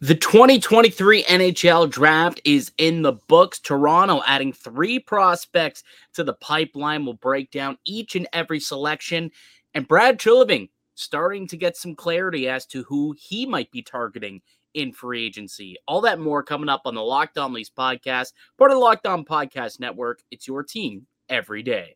The 2023 NHL draft is in the books. Toronto adding three prospects to the pipeline. will break down each and every selection. And Brad Treliving starting to get some clarity as to who he might be targeting in free agency. All that more coming up on the Locked On Leafs podcast, part of the Locked On Podcast Network. It's your team every day.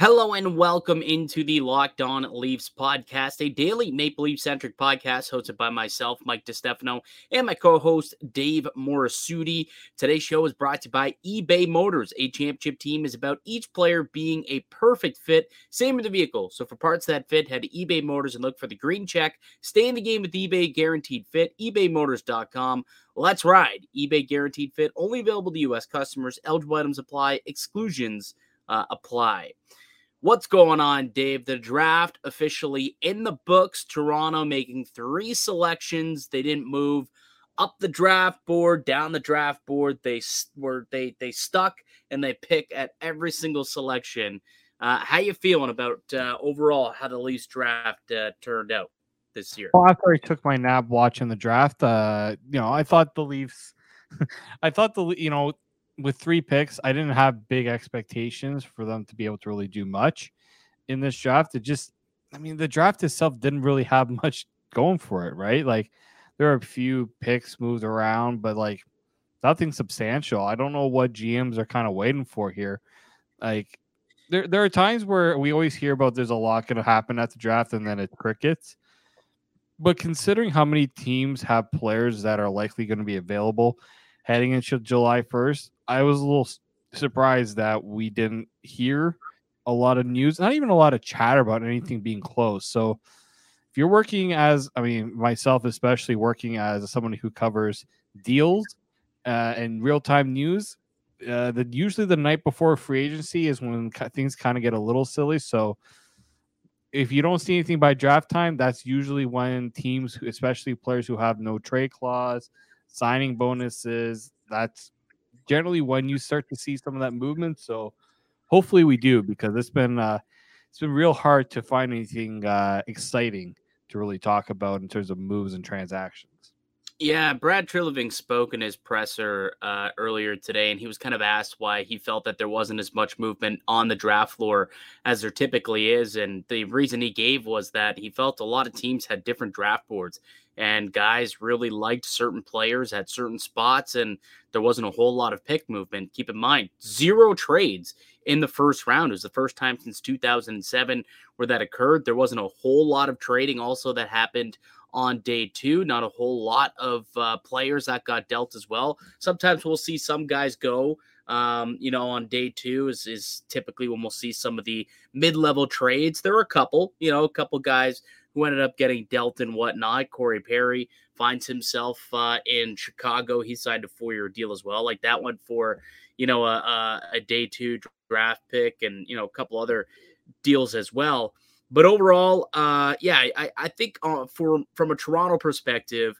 Hello and welcome into the Locked On Leafs podcast, a daily Maple Leaf centric podcast hosted by myself, Mike DiStefano, and my co host, Dave Morassutti. Today's show is brought to you by eBay Motors. A championship team is about each player being a perfect fit, same with the vehicle. So for parts that fit, head to eBay Motors and look for the green check. Stay in the game with eBay Guaranteed Fit, ebaymotors.com. Let's ride. eBay Guaranteed Fit, only available to U.S. customers. Eligible items apply, exclusions uh, apply. What's going on, Dave? The draft officially in the books. Toronto making three selections. They didn't move up the draft board, down the draft board. They were they they stuck and they pick at every single selection. Uh, how you feeling about uh, overall how the Leafs draft uh, turned out this year? Well, after I took my nap watching the draft, uh, you know, I thought the Leafs, I thought the you know with three picks, I didn't have big expectations for them to be able to really do much in this draft. It just, I mean, the draft itself didn't really have much going for it, right? Like there are a few picks moved around, but like nothing substantial. I don't know what GMs are kind of waiting for here. Like there, there are times where we always hear about there's a lot going to happen at the draft and then it's crickets. But considering how many teams have players that are likely going to be available heading into July 1st, I was a little surprised that we didn't hear a lot of news, not even a lot of chatter about anything being closed. So if you're working as, I mean, myself especially working as someone who covers deals uh, and real time news, uh, the usually the night before free agency is when things kind of get a little silly. So if you don't see anything by draft time, that's usually when teams, especially players who have no trade clause, signing bonuses, that's generally when you start to see some of that movement. So hopefully we do because it's been uh, it's been real hard to find anything uh, exciting to really talk about in terms of moves and transactions. Yeah, Brad Treliving spoke in his presser uh, earlier today, and he was kind of asked why he felt that there wasn't as much movement on the draft floor as there typically is. And the reason he gave was that he felt a lot of teams had different draft boards, and guys really liked certain players at certain spots, and there wasn't a whole lot of pick movement. Keep in mind, zero trades in the first round. It was the first time since 2007 where that occurred. There wasn't a whole lot of trading also that happened on day two. Not a whole lot of uh, players that got dealt as well. Sometimes we'll see some guys go. Um, you know, on day two is, is typically when we'll see some of the mid level trades. There are a couple, you know, a couple guys who ended up getting dealt and whatnot. Corey Perry finds himself uh, in Chicago. He signed a four year deal as well. Like that one for, you know, a, a, a day two draft pick and, you know, a couple other deals as well. But overall, uh, yeah, I, I think uh, for from a Toronto perspective,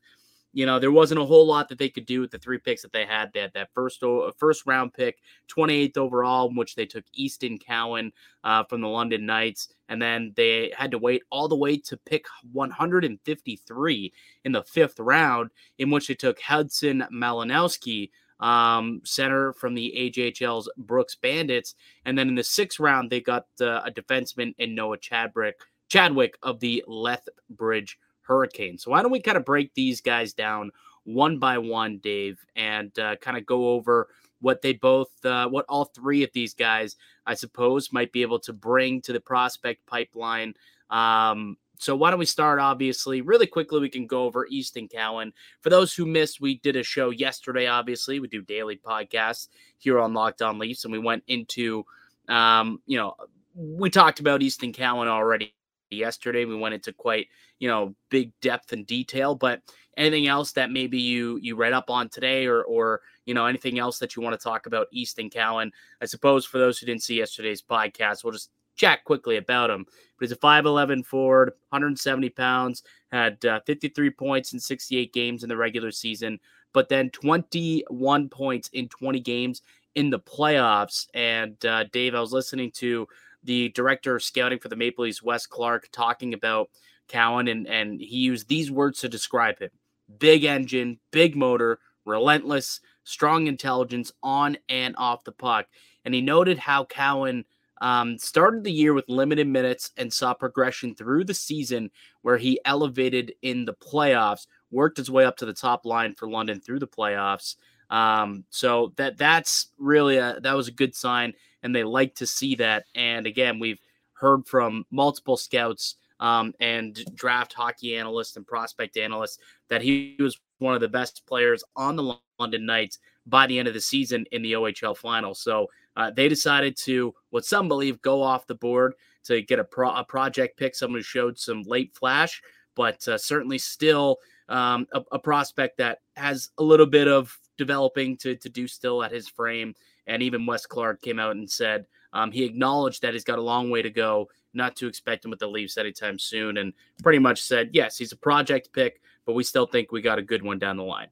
you know, there wasn't a whole lot that they could do with the three picks that they had. They had that first first round pick, 28th overall, in which they took Easton Cowan uh, from the London Knights, and then they had to wait all the way to pick 153 in the fifth round, in which they took Hudson Malinoski um, center from the AJHL's Brooks Bandits. And then in the sixth round, they got uh, a defenseman in Noah Chadwick, Chadwick of the Lethbridge Hurricanes. So why don't we kind of break these guys down one by one, Dave, and uh, kind of go over what they both, uh, what all three of these guys, I suppose, might be able to bring to the prospect pipeline. Um, so why don't we start? Obviously, really quickly, we can go over Easton Cowan. For those who missed, we did a show yesterday. Obviously, we do daily podcasts here on Locked On Leafs, and we went into, um, you know, we talked about Easton Cowan already yesterday. We went into quite, you know, big depth and detail. But anything else that maybe you you read up on today, or or you know anything else that you want to talk about Easton Cowan? I suppose for those who didn't see yesterday's podcast, we'll just chat quickly about him. But he's a 5'11 forward, 170 pounds, had uh, 53 points in 68 games in the regular season, but then 21 points in 20 games in the playoffs. And uh, Dave, I was listening to the director of scouting for the Maple Leafs, Wes Clark, talking about Cowan, and, and he used these words to describe him big engine, big motor, relentless, strong intelligence on and off the puck. And he noted how Cowan um, started the year with limited minutes and saw progression through the season where he elevated in the playoffs, worked his way up to the top line for London through the playoffs. Um, so that that's really a, that was a good sign and they like to see that. And again, we've heard from multiple scouts um, and draft hockey analysts and prospect analysts that he was one of the best players on the London Knights by the end of the season in the OHL final. So uh, they decided to, what some believe, go off the board to get a, pro- a project pick, someone who showed some late flash, but uh, certainly still um, a, a, prospect that has a little bit of developing to, to do still at his frame and even Wes Clark came out and said um, he acknowledged that he's got a long way to go, not to expect him with the Leafs anytime soon, and pretty much said, yes, he's a project pick, but we still think we got a good one down the line.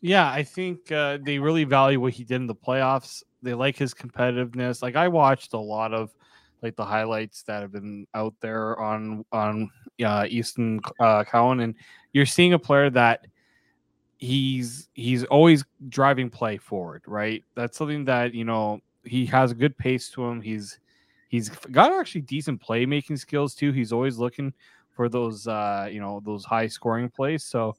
Yeah, I think uh, they really value what he did in the playoffs. They like his competitiveness. Like I watched a lot of like the highlights that have been out there on on uh, Easton uh, Cowan, and you're seeing a player that he's he's always driving play forward, right? That's something that you know he has a good pace to him. He's he's got actually decent playmaking skills too. He's always looking for those uh, you know those high scoring plays. So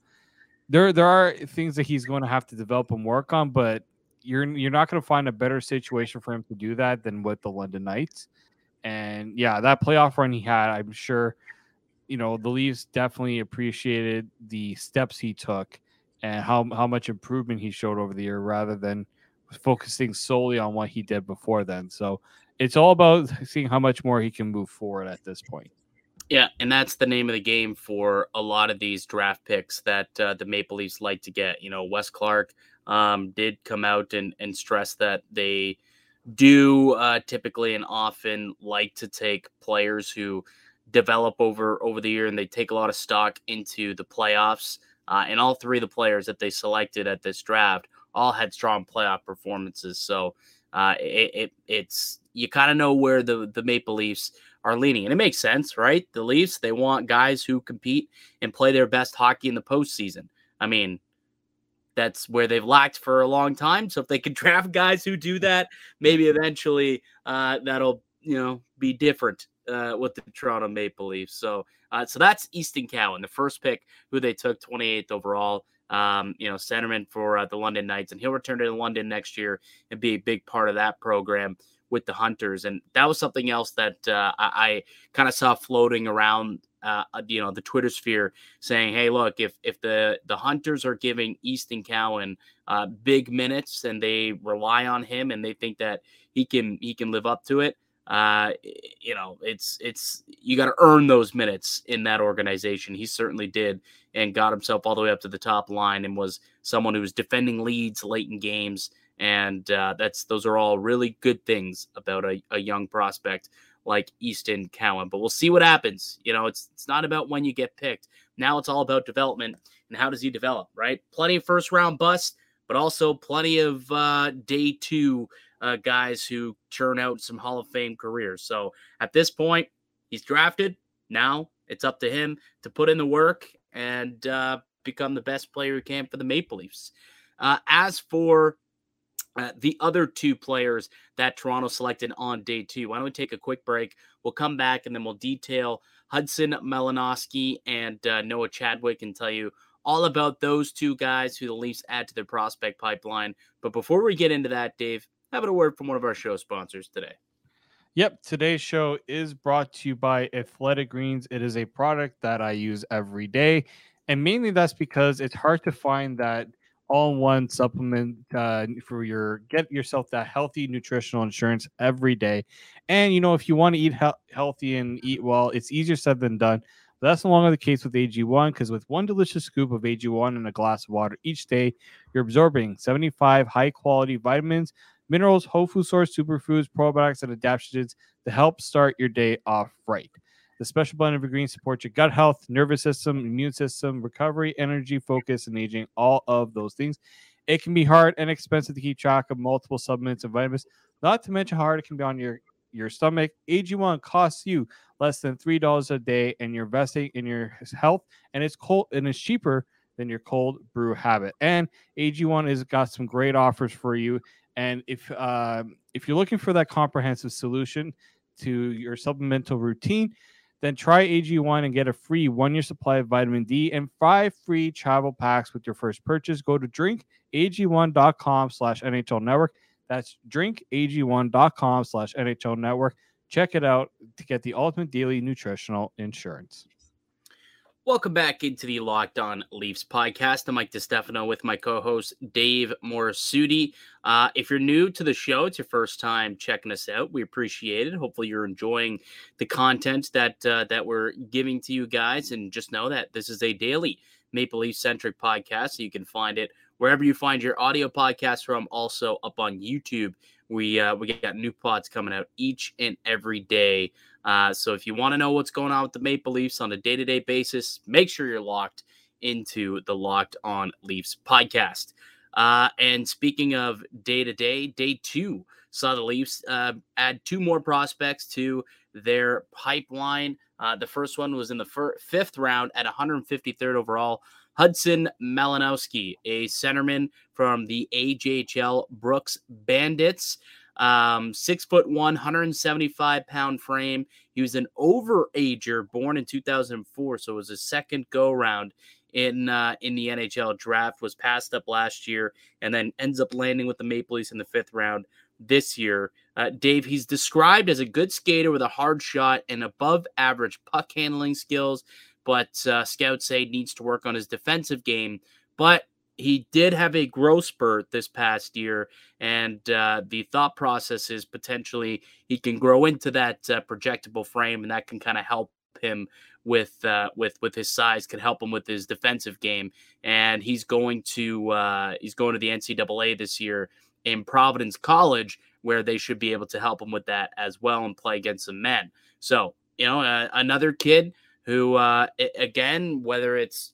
there there are things that he's going to have to develop and work on, but you're you're not going to find a better situation for him to do that than with the London Knights. And yeah, that playoff run he had, I'm sure, you know, the Leafs definitely appreciated the steps he took and how how much improvement he showed over the year rather than focusing solely on what he did before then. So it's all about seeing how much more he can move forward at this point. Yeah, and that's the name of the game for a lot of these draft picks that uh, the Maple Leafs like to get. You know, Wes Clark um, did come out and, and stress that they do uh, typically and often like to take players who develop over over the year and they take a lot of stock into the playoffs. Uh, and all three of the players that they selected at this draft all had strong playoff performances. So uh, it, it, it's you kind of know where the the Maple Leafs are leaning, and it makes sense, right? The Leafs they want guys who compete and play their best hockey in the postseason. I mean, that's where they've lacked for a long time. So if they can draft guys who do that, maybe eventually uh, that'll you know be different uh, with the Toronto Maple Leafs. So, uh, so that's Easton Cowan, the first pick who they took 28th overall. Um, you know, centerman for uh, the London Knights, and he'll return to London next year and be a big part of that program with the Hunters. And that was something else that uh, I, I kind of saw floating around. Uh, uh, you know the Twitter sphere saying, "Hey, look, if if the the Hunters are giving Easton Cowan uh, big minutes and they rely on him and they think that he can he can live up to it, uh, you know, it's it's you got to earn those minutes in that organization. He certainly did, and got himself all the way up to the top line, and was someone who was defending leads late in games. And uh, that's those are all really good things about a, a young prospect like Easton Cowan. But we'll see what happens. You know, it's it's not about when you get picked. Now it's all about development and how does he develop, right? Plenty of first round bust, but also plenty of uh, day two uh, guys who churn out some Hall of Fame careers. So at this point, he's drafted. Now it's up to him to put in the work and uh, become the best player he can for the Maple Leafs. Uh, as for uh, the other two players that Toronto selected on day two, why don't we take a quick break? We'll come back and then we'll detail Hudson Malinoski and uh, Noah Chadwick and tell you all about those two guys who the Leafs add to their prospect pipeline. But before we get into that, Dave, having a word from one of our show sponsors today. Yep, today's show is brought to you by Athletic Greens. It is a product that I use every day, and mainly that's because it's hard to find that all-in-one supplement uh, for your get yourself that healthy nutritional insurance every day. And you know, if you want to eat he- healthy and eat well, it's easier said than done. But that's no longer the case with AG1 because with one delicious scoop of AG1 in a glass of water each day, you're absorbing 75 high-quality vitamins, minerals, whole food source, superfoods, probiotics, and adaptogens to help start your day off right. The special blend of ingredients supports your gut health, nervous system, immune system, recovery, energy, focus, and aging, all of those things. It can be hard and expensive to keep track of multiple supplements and vitamins, not to mention how hard it can be on your, your stomach. AG1 costs you less than $3 a day, and you're investing in your health, and it's cold and it's cheaper than your cold brew habit. And AG1 has got some great offers for you. And if um, if you're looking for that comprehensive solution to your supplemental routine, then try AG1 and get a free one year supply of vitamin D and five free travel packs with your first purchase. Go to drinkag1.com slash NHL network. That's drinkag1.com slash NHL network. Check it out to get the ultimate daily nutritional insurance. Welcome back into the Locked On Leafs podcast. I'm Mike DiStefano with my co-host Dave Morassutti. Uh, if you're new to the show, it's your first time checking us out. We appreciate it. Hopefully, you're enjoying the content that uh, that we're giving to you guys, and just know that this is a daily Maple Leaf centric podcast. So you can find it wherever you find your audio podcast from. Also up on YouTube. We uh, we got new pods coming out each and every day. Uh, so if you want to know what's going on with the Maple Leafs on a day to day basis, make sure you're locked into the Locked On Leafs podcast. Uh, and speaking of day to day, day two saw the Leafs uh, add two more prospects to their pipeline. Uh, the first one was in the fir- fifth round at 153rd overall. Hudson Malinoski, a centerman from the AJHL Brooks Bandits. Um, six foot one, 175 pound frame. He was an overager born in 2004, so it was his second go round in uh, in the NHL draft. Was passed up last year, and then ends up landing with the Maple Leafs in the fifth round this year. Uh, Dave, he's described as a good skater with a hard shot and above average puck handling skills, but uh, scouts say needs to work on his defensive game. But he did have a growth spurt this past year, and uh, the thought process is potentially he can grow into that uh, projectable frame, and that can kind of help him with uh, with with his size, can help him with his defensive game. And he's going to uh, he's going to the NCAA this year in Providence College, where they should be able to help him with that as well and play against some men. So you know, uh, another kid who, uh, again, whether it's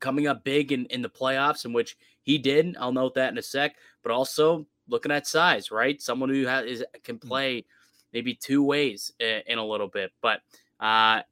coming up big in, in the playoffs, in which he did. I'll note that in a sec, but also looking at size, right? Someone who has, is, can mm. play maybe two ways in, in a little bit. But uh,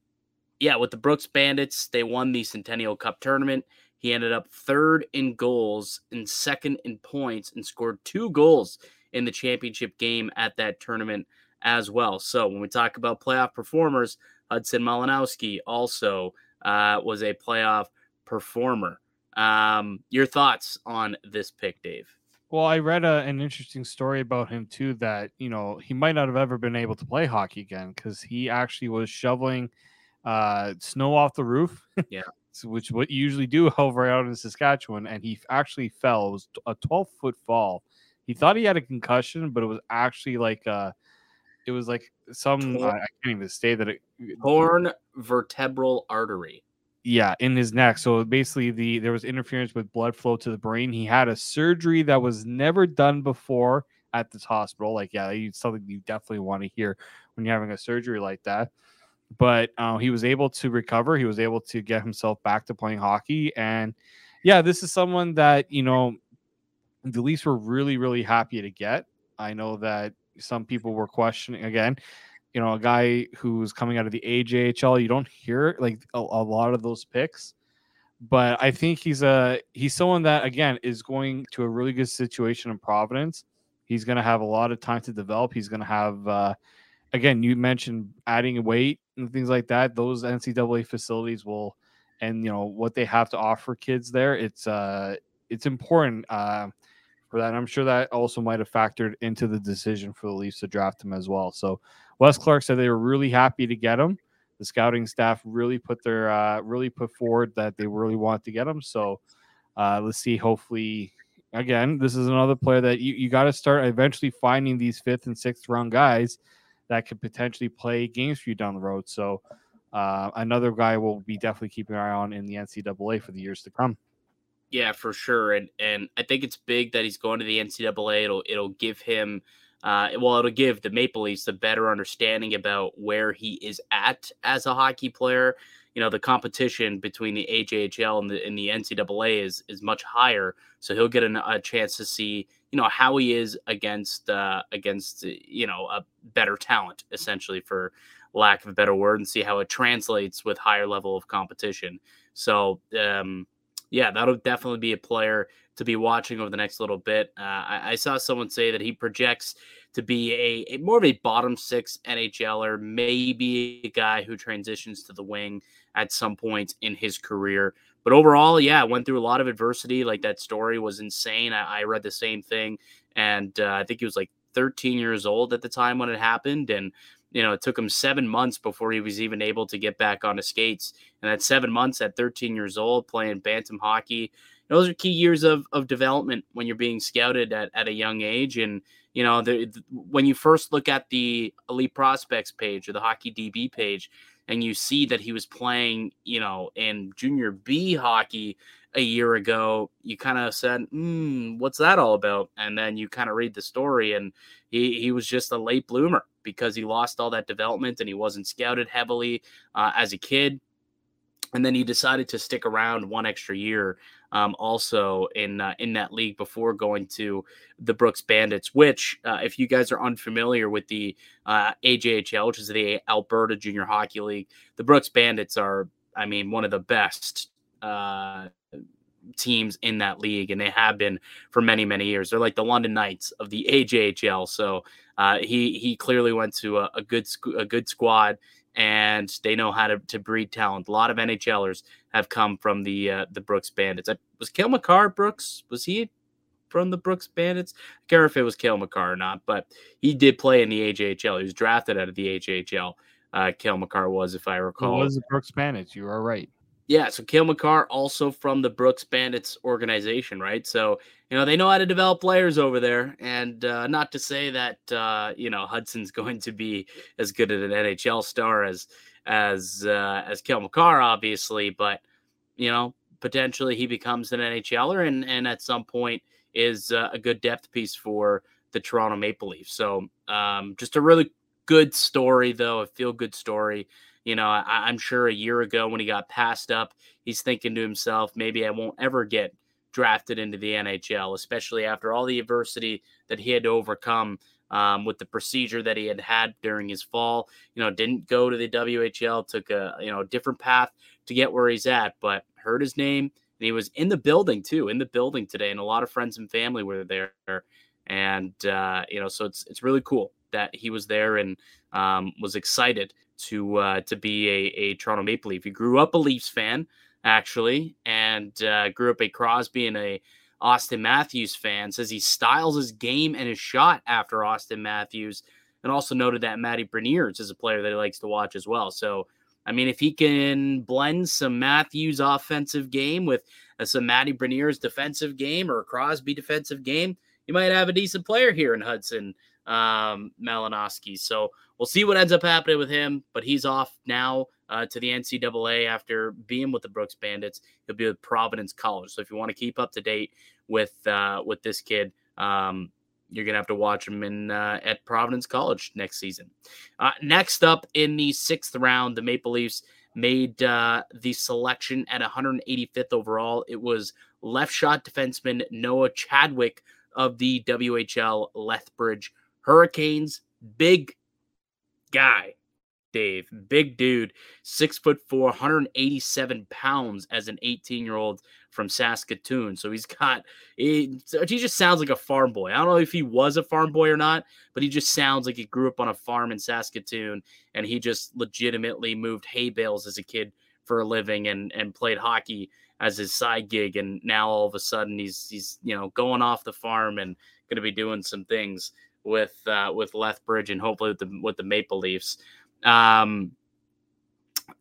yeah, with the Brooks Bandits, they won the Centennial Cup tournament. He ended up third in goals and second in points and scored two goals in the championship game at that tournament as well. So when we talk about playoff performers, Hudson Malinoski also uh, was a playoff performer. Um, your thoughts on this pick, Dave? Well, I read a, an interesting story about him too. That you know he might not have ever been able to play hockey again because he actually was shoveling uh, snow off the roof. Yeah, which what you usually do over out in Saskatchewan, and he actually fell. It was a twelve foot fall. He thought he had a concussion, but it was actually like uh it was like some I, I can't even say that it torn vertebral artery. Yeah in his neck. So basically the there was interference with blood flow to the brain. He had a surgery that was never done before at this hospital. Like yeah it's something you definitely want to hear when you're having a surgery like that. But uh, he was able to recover. He was able to get himself back to playing hockey. And yeah this is someone that you know the leafs were really really happy to get. I know that some people were questioning again you know, a guy who's coming out of the AJHL. You don't hear like a, a, lot of those picks, but I think he's a he's someone that again is going to a really good situation in Providence. He's going to have a lot of time to develop. He's going to have, uh, again, you mentioned adding weight and things like that. Those NCAA facilities will, and you know what they have to offer kids there. It's uh, it's important. Uh, for that. And I'm sure that also might have factored into the decision for the Leafs to draft him as well. So Wes Clark said they were really happy to get him. The scouting staff really put their uh, really put forward that they really want to get him. So uh, let's see. Hopefully, again, this is another player that you, you got to start eventually finding these fifth and sixth round guys that could potentially play games for you down the road. So, uh, another guy will be definitely keeping an eye on in the NCAA for the years to come. Yeah, for sure, and and I think it's big that he's going to the NCAA. It'll it'll give him, uh, well, it'll give the Maple Leafs a better understanding about where he is at as a hockey player. You know, the competition between the AJHL and the and the NCAA is is much higher, so he'll get an, a chance to see you know how he is against uh, against you know a better talent, essentially for lack of a better word, and see how it translates with higher level of competition. So. Um, yeah, that'll definitely be a player to be watching over the next little bit. Uh, I, I, saw someone say that he projects to be a, a, more of a bottom six NHLer, maybe a guy who transitions to the wing at some point in his career. But overall, yeah, went through a lot of adversity. Like that story was insane. I, I read the same thing, and uh, I think he was like 13 years old at the time when it happened, and you know, it took him seven months before he was even able to get back on the skates. And that seven months at 13 years old playing bantam hockey, those are key years of, of development when you're being scouted at, at a young age. And, you know, the, the, when you first look at the elite prospects page or the hockey DB page, and you see that he was playing, you know, in junior B hockey a year ago, you kind of said, hmm, what's that all about? And then you kind of read the story, and he, he was just a late bloomer because he lost all that development and he wasn't scouted heavily uh, as a kid. And then he decided to stick around one extra year, um, also in uh, in that league before going to the Brooks Bandits. Which, uh, if you guys are unfamiliar with the uh, AJHL, which is the Alberta Junior Hockey League, the Brooks Bandits are, I mean, one of the best uh, teams in that league, and they have been for many, many years. They're like the London Knights of the AJHL. So uh, he he clearly went to a, a good a good squad, and they know how to, to breed talent. A lot of NHLers have come from the uh, the Brooks Bandits. I, was Cale Makar Brooks? Was he from the Brooks Bandits? I can't if it was Cale Makar or not, but he did play in the AJHL. He was drafted out of the AJHL. Uh, Cale Makar was, if I recall. It was the Brooks Bandits. You are right. Yeah, so Cale Makar also from the Brooks Bandits organization, right? So you know they know how to develop players over there, and uh, not to say that uh, you know Hudson's going to be as good at an NHL star as as uh, as Cale Makar, obviously, but you know potentially he becomes an NHLer, and and at some point is uh, a good depth piece for the Toronto Maple Leafs. So um, just a really good story, though, a feel good story. You know, I, am sure a year ago when he got passed up, he's thinking to himself, maybe I won't ever get drafted into the NHL, especially after all the adversity that he had to overcome um, with the procedure that he had had during his fall. You know, didn't go to the WHL, took a you know different path to get where he's at, but heard his name and he was in the building too, in the building today, and a lot of friends and family were there. And uh, you know, so it's it's really cool that he was there and um, was excited to uh, to be a, a Toronto Maple Leaf. He grew up a Leafs fan, actually, and uh, grew up a Crosby and a Austin Matthews fan. Says he styles his game and his shot after Austin Matthews, and also noted that Matty Beniers is a player that he likes to watch as well. So, I mean, if he can blend some Matthews offensive game with uh, some Matty Beniers defensive game or a Crosby defensive game, you might have a decent player here in Hudson um, Malinoski. So we'll see what ends up happening with him, but he's off now uh, to the NCAA after being with the Brooks Bandits. He'll be with Providence College. So if you want to keep up to date with uh, with this kid, um, you're gonna have to watch him in uh, at Providence College next season. Uh, next up in the sixth round, the Maple Leafs made uh, the selection at 185th overall. It was left shot defenseman Noah Chadwick of the WHL Lethbridge Hurricanes, big guy, Dave, big dude, six foot four, 187 pounds as an 18 year old from Saskatoon. So he's got, he, he just sounds like a farm boy. I don't know if he was a farm boy or not, but he just sounds like he grew up on a farm in Saskatoon and he just legitimately moved hay bales as a kid for a living and, and played hockey as his side gig. And now all of a sudden he's, he's, you know, going off the farm and going to be doing some things with uh, with Lethbridge and hopefully with the with the Maple Leafs. Um,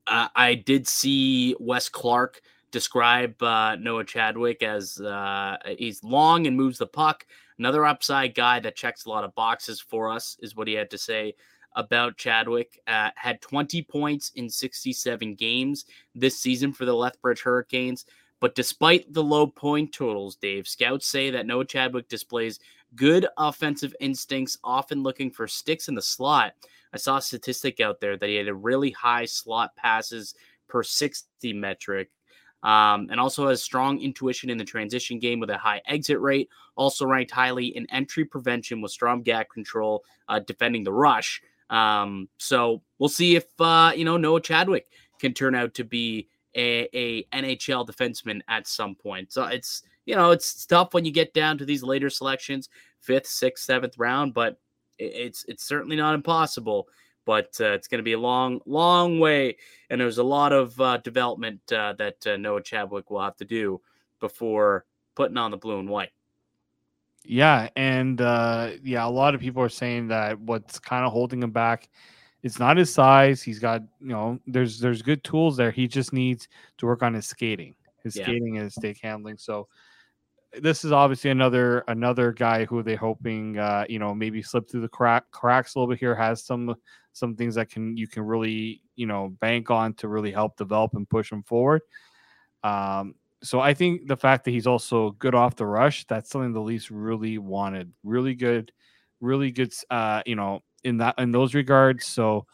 uh, I did see Wes Clark describe uh, Noah Chadwick as uh, he's long and moves the puck. Another upside guy that checks a lot of boxes for us is what he had to say about Chadwick. Uh, had 20 points in 67 games this season for the Lethbridge Hurricanes. But despite the low point totals, Dave, scouts say that Noah Chadwick displays good offensive instincts, often looking for sticks in the slot. I saw a statistic out there that he had a really high slot passes per 60 metric. Um, and also has strong intuition in the transition game with a high exit rate. Also ranked highly in entry prevention with strong gap control, uh, defending the rush. Um, so we'll see if uh, you know Noah Chadwick can turn out to be a, a NHL defenseman at some point. So it's you know it's tough when you get down to these later selections, fifth, sixth, seventh round, but it's it's certainly not impossible. But uh, it's going to be a long, long way, and there's a lot of uh, development uh, that uh, Noah Chadwick will have to do before putting on the blue and white. Yeah, and uh, yeah, a lot of people are saying that what's kind of holding him back it's not his size. He's got, you know, there's there's good tools there. He just needs to work on his skating, his yeah. skating and his stick handling. So this is obviously another another guy who they're hoping uh, you know maybe slip through the crack cracks a little bit here has some some things that can you can really you know bank on to really help develop and push him forward. Um, so I think the fact that he's also good off the rush that's something the Leafs really wanted. Really good, really good. Uh, you know in that in those regards. So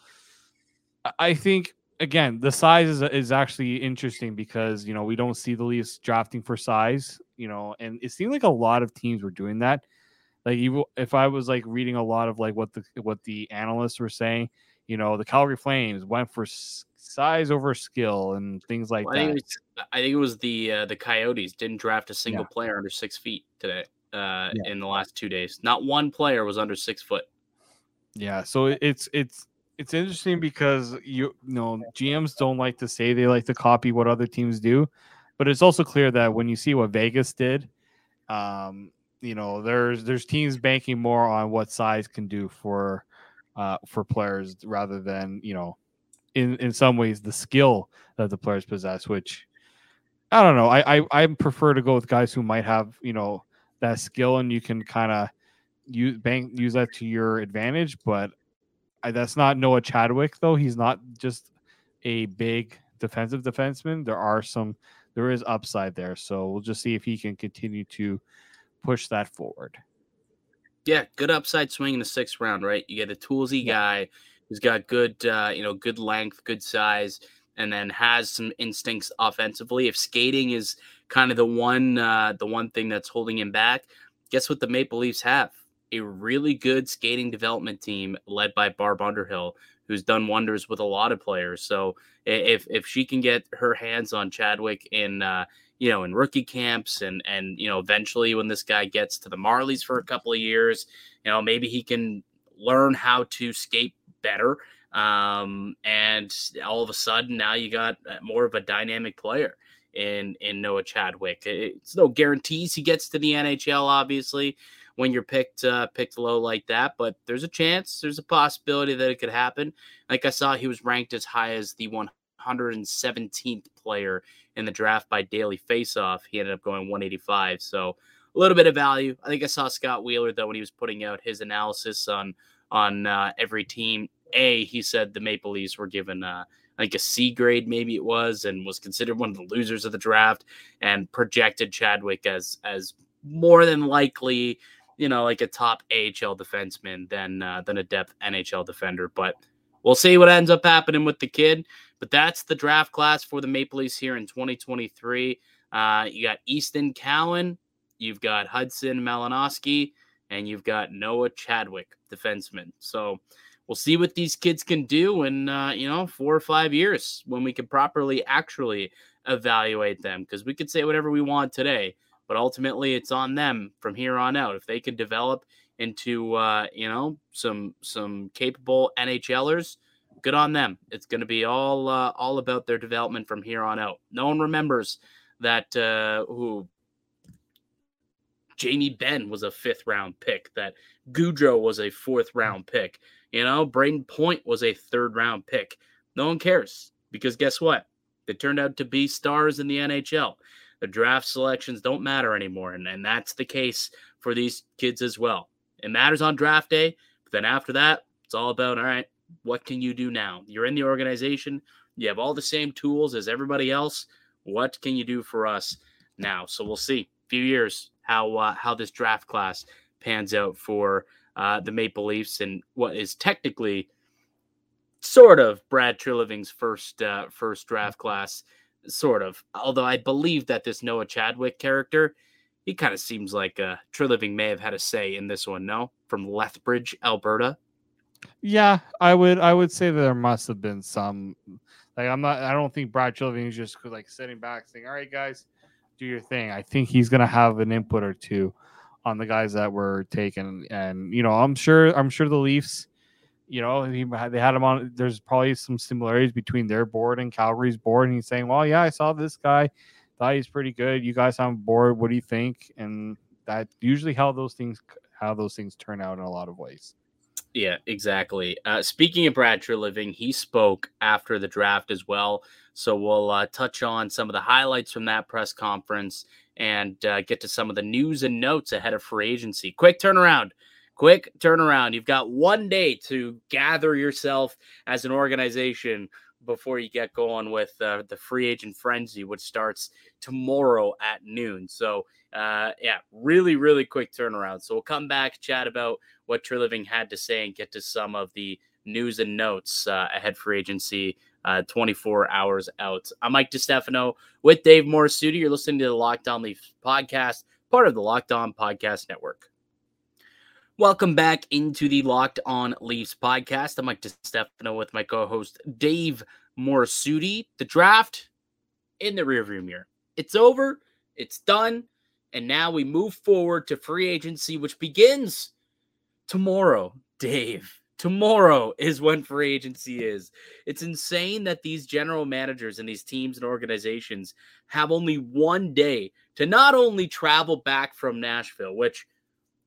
I think again the size is is actually interesting because you know we don't see the Leafs drafting for size, you know, and it seemed like a lot of teams were doing that. Like you, if I was like reading a lot of like what the what the analysts were saying, you know, the Calgary Flames went for size over skill and things like well, that. I think, I think, it was the uh, the Coyotes didn't draft a single yeah. player under six feet today uh, yeah. in the last two days. Not one player was under six foot. Yeah, so it's it's it's interesting because you, you know GMs don't like to say they like to copy what other teams do, but it's also clear that when you see what Vegas did, um, you know there's there's teams banking more on what size can do for uh, for players rather than you know in in some ways the skill that the players possess, which I don't know. I I, I prefer to go with guys who might have you know that skill and you can kind of use bank use that to your advantage. But I, that's not Noah Chadwick though. He's not just a big defensive defenseman. There are some there is upside there. So we'll just see if he can continue to push that forward. Yeah, good upside swing in the sixth round, right? You get a toolsy yeah. guy who's got good, uh, you know, good length, good size, and then has some instincts offensively. If skating is kind of the one, uh, the one thing that's holding him back, guess what the Maple Leafs have? A really good skating development team led by Barb Underhill, who's done wonders with a lot of players. So if if she can get her hands on Chadwick in uh, you know in rookie camps and and you know eventually when this guy gets to the Marlies for a couple of years, you know maybe he can learn how to skate better. Um, and all of a sudden now you got uh, more of a dynamic player in in Noah Chadwick. It's no guarantees he gets to the NHL, obviously when you're picked uh, picked low like that. But there's a chance, there's a possibility that it could happen. Like I saw, he was ranked as high as the 117th player in the draft by Daily Faceoff. He ended up going 185, so a little bit of value. I think I saw Scott Wheeler though when he was putting out his analysis on on uh, every team. A, he said the Maple Leafs were given. Uh, think a C grade, maybe it was, and was considered one of the losers of the draft, and projected Chadwick as as more than likely you know, like a top AHL defenseman than uh, than a depth NHL defender. But we'll see what ends up happening with the kid. But that's the draft class for the Maple Leafs here in 2023. Uh, you got Easton Cowan, you've got Hudson Malinoski, and you've got Noah Chadwick, defenseman. So we'll see what these kids can do in uh, you know four or five years when we can properly actually evaluate them. Because we could say whatever we want today but ultimately it's on them from here on out. If they can develop into uh, you know some some capable NHLers, good on them. It's going to be all uh, all about their development from here on out. No one remembers that uh, who Jamie Benn was a fifth round pick, that Gaudreau was a fourth round pick, you know, Brayden Point was a third round pick. No one cares because guess what? They turned out to be stars in the NHL. The draft selections don't matter anymore. And, and that's the case for these kids as well. It matters on draft day, but then after that, it's all about all right, what can you do now? You're in the organization, you have all the same tools as everybody else. What can you do for us now? So we'll see. A few years how uh, how this draft class pans out for uh, the Maple Leafs and what is technically sort of Brad Treliving's first uh, first draft class, sort of. Although I believe that this Noah Chadwick character, he kind of seems like uh, Treliving may have had a say in this one. No, from Lethbridge, Alberta. Yeah, I would I would say that there must have been some. Like I'm not. I don't think Brad Treliving is just like sitting back saying, "All right, guys, do your thing." I think he's gonna have an input or two on the guys that were taken, and you know, I'm sure I'm sure the Leafs you know, he they had him on. There's probably some similarities between their board and Calgary's board. And he's saying, "Well, yeah, I saw this guy, thought he's pretty good. You guys on board? What do you think?" And that usually how those things how those things turn out in a lot of ways. Yeah, exactly. Uh, speaking of Brad Treliving, he spoke after the draft as well. So we'll uh, touch on some of the highlights from that press conference and uh, get to some of the news and notes ahead of free agency. Quick turnaround quick turnaround. You've got one day to gather yourself as an organization before you get going with uh, the free agent frenzy, which starts tomorrow at noon. So, uh, yeah, really, really quick turnaround. So, we'll come back, chat about what Treliving had to say, and get to some of the news and notes uh, ahead for agency. Uh, 24 hours out. I'm Mike DiStefano with Dave Morassutti. You're listening to the Locked On Leafs podcast, part of the Locked On Podcast Network. Welcome back into the Locked On Leafs podcast. I'm Mike DiStefano with my co-host Dave Morassutti. The draft in the rearview mirror. It's over. It's done. And now we move forward to free agency, which begins tomorrow. Dave, tomorrow is when free agency is. It's insane that these general managers and these teams and organizations have only one day to not only travel back from Nashville, which –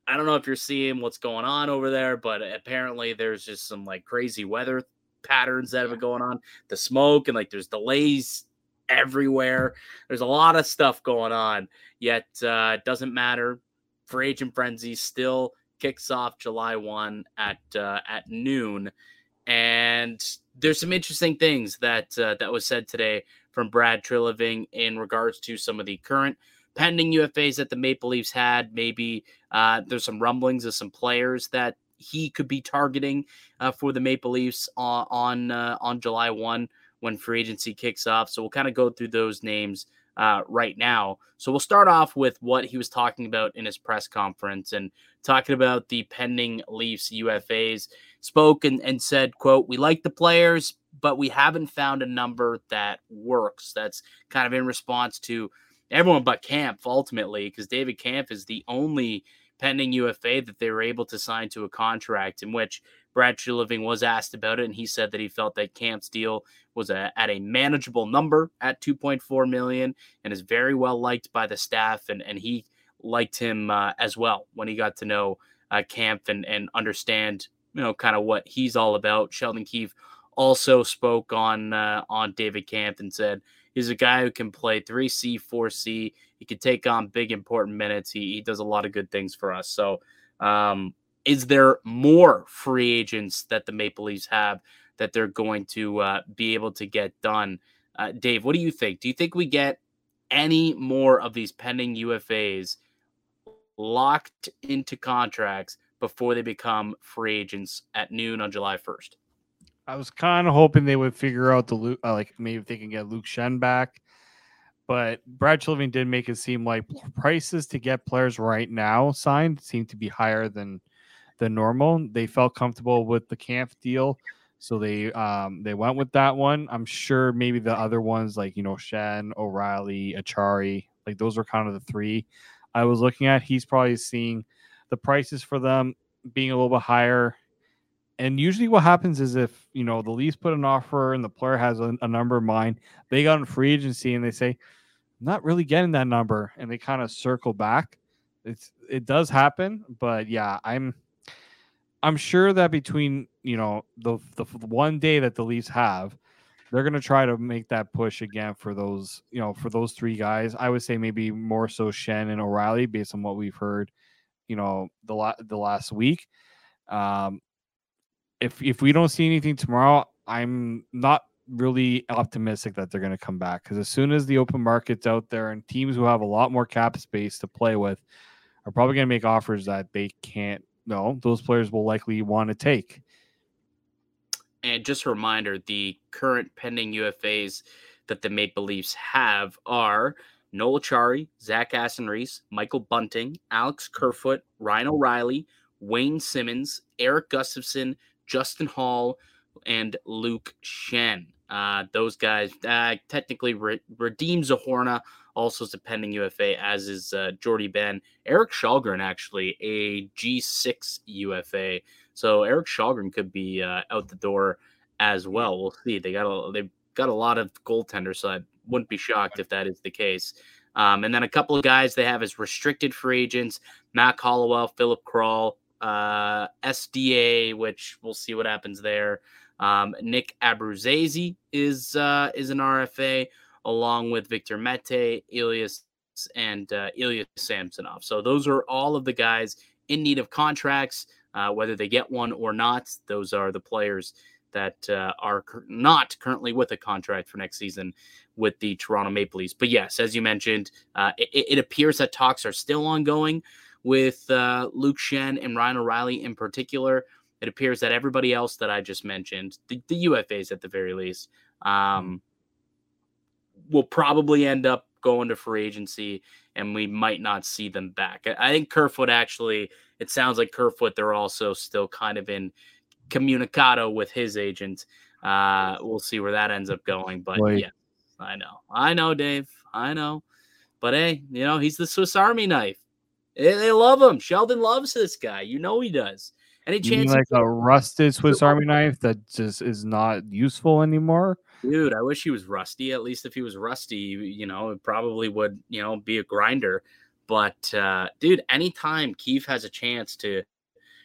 I don't know if you're seeing what's going on over there, but apparently there's just some like crazy weather patterns that have been going on. The smoke and like there's delays everywhere. There's a lot of stuff going on. Yet uh, it doesn't matter. Free agent frenzy still kicks off July one at uh, at noon, and there's some interesting things that uh, that was said today from Brad Treliving in regards to some of the current pending UFAs that the Maple Leafs had. Maybe uh, there's some rumblings of some players that he could be targeting uh, for the Maple Leafs on on, uh, on July one when free agency kicks off. So we'll kind of go through those names uh, right now. So we'll start off with what he was talking about in his press conference and talking about the pending Leafs UFAs. Spoke and, and said, "quote We like the players, but we haven't found a number that works." That's kind of in response to everyone but Kampf ultimately, because David Kampf is the only pending UFA that they were able to sign to a contract in which Brad Treliving was asked about it, and he said that he felt that Kampf's deal was a, at a manageable number at 2.4 million and is very well liked by the staff, and and he liked him uh, as well when he got to know uh, Kampf and and understand you know kind of what he's all about. Sheldon Keefe also spoke on uh, on David Kampf and said He's a guy who can play 3C, 4C. He can take on big, important minutes. He, he does a lot of good things for us. So, um, is there more free agents that the Maple Leafs have that they're going to uh, be able to get done? Uh, Dave, what do you think? Do you think we get any more of these pending UFAs locked into contracts before they become free agents at noon on July 1st? I was kind of hoping they would figure out the Luke, uh, like maybe if they can get Luke Schenn back. But Brad Treliving did make it seem like prices to get players right now signed seem to be higher than than normal. They felt comfortable with the Kampf deal, so they um they went with that one. I'm sure maybe the other ones like you know Schenn, O'Reilly, Acciari, like those are kind of the three I was looking at. He's probably seeing the prices for them being a little bit higher and usually, what happens is if you know the Leafs put an offer and the player has a, a number in mind, they got in free agency and they say, "I'm not really getting that number," and they kind of circle back. It's it does happen, but yeah, I'm I'm sure that between you know the the one day that the Leafs have they're going to try to make that push again for those, you know, for those three guys. I would say maybe more so Schenn and O'Reilly based on what we've heard, you know, the la- the last week. Um, if if we don't see anything tomorrow, I'm not really optimistic that they're going to come back because as soon as the open market's out there and teams who have a lot more cap space to play with are probably going to make offers that they can't. No, those players will likely want to take. And just a reminder the current pending UFAs that the Maple Leafs have are Noel Acciari, Zach Aston Reese, Michael Bunting, Alex Kerfoot, Ryan O'Reilly, Wayne Simmonds Erik Gustafsson, Justin Hall, and Luke Schenn. Uh, those guys uh, technically re- redeems Zohorna, also is a pending UFA, as is uh, Jordie Benn. Erik Källgren, actually, a G6 UFA. So Erik Källgren could be uh, out the door as well. We'll see. They got a they've got a lot of goaltenders, so I wouldn't be shocked if that is the case. Um, and then a couple of guys they have as restricted free agents: Mac Hollowell, Filip Kral, uh, SDA, which we'll see what happens there. Um, Nick Abruzzese is uh, is an RFA, along with Victor Mete, Elias, and uh, Ilya Samsonov. So those are all of the guys in need of contracts. Uh, whether they get one or not, those are the players that uh, are cur- not currently with a contract for next season with the Toronto Maple Leafs. But yes, as you mentioned, uh, it, it, appears that talks are still ongoing with uh, Luke Schenn and Ryan O'Reilly in particular. It appears that everybody else that I just mentioned, the, the UFAs at the very least, um, will probably end up going to free agency and we might not see them back. I think Kerfoot actually, it sounds like Kerfoot, they're also still kind of in communicado with his agent. Uh, we'll see where that ends up going. But Wait. yeah, I know. I know, Dave. I know. But hey, you know, he's the Swiss Army knife. They, they love him. Sheldon loves this guy. You know he does. Any chance like a rusted Swiss Army knife that just is not useful anymore? Dude, I wish he was rusty. At least if he was rusty, you know, it probably would, you know, be a grinder. But uh, dude, anytime Keefe has a chance to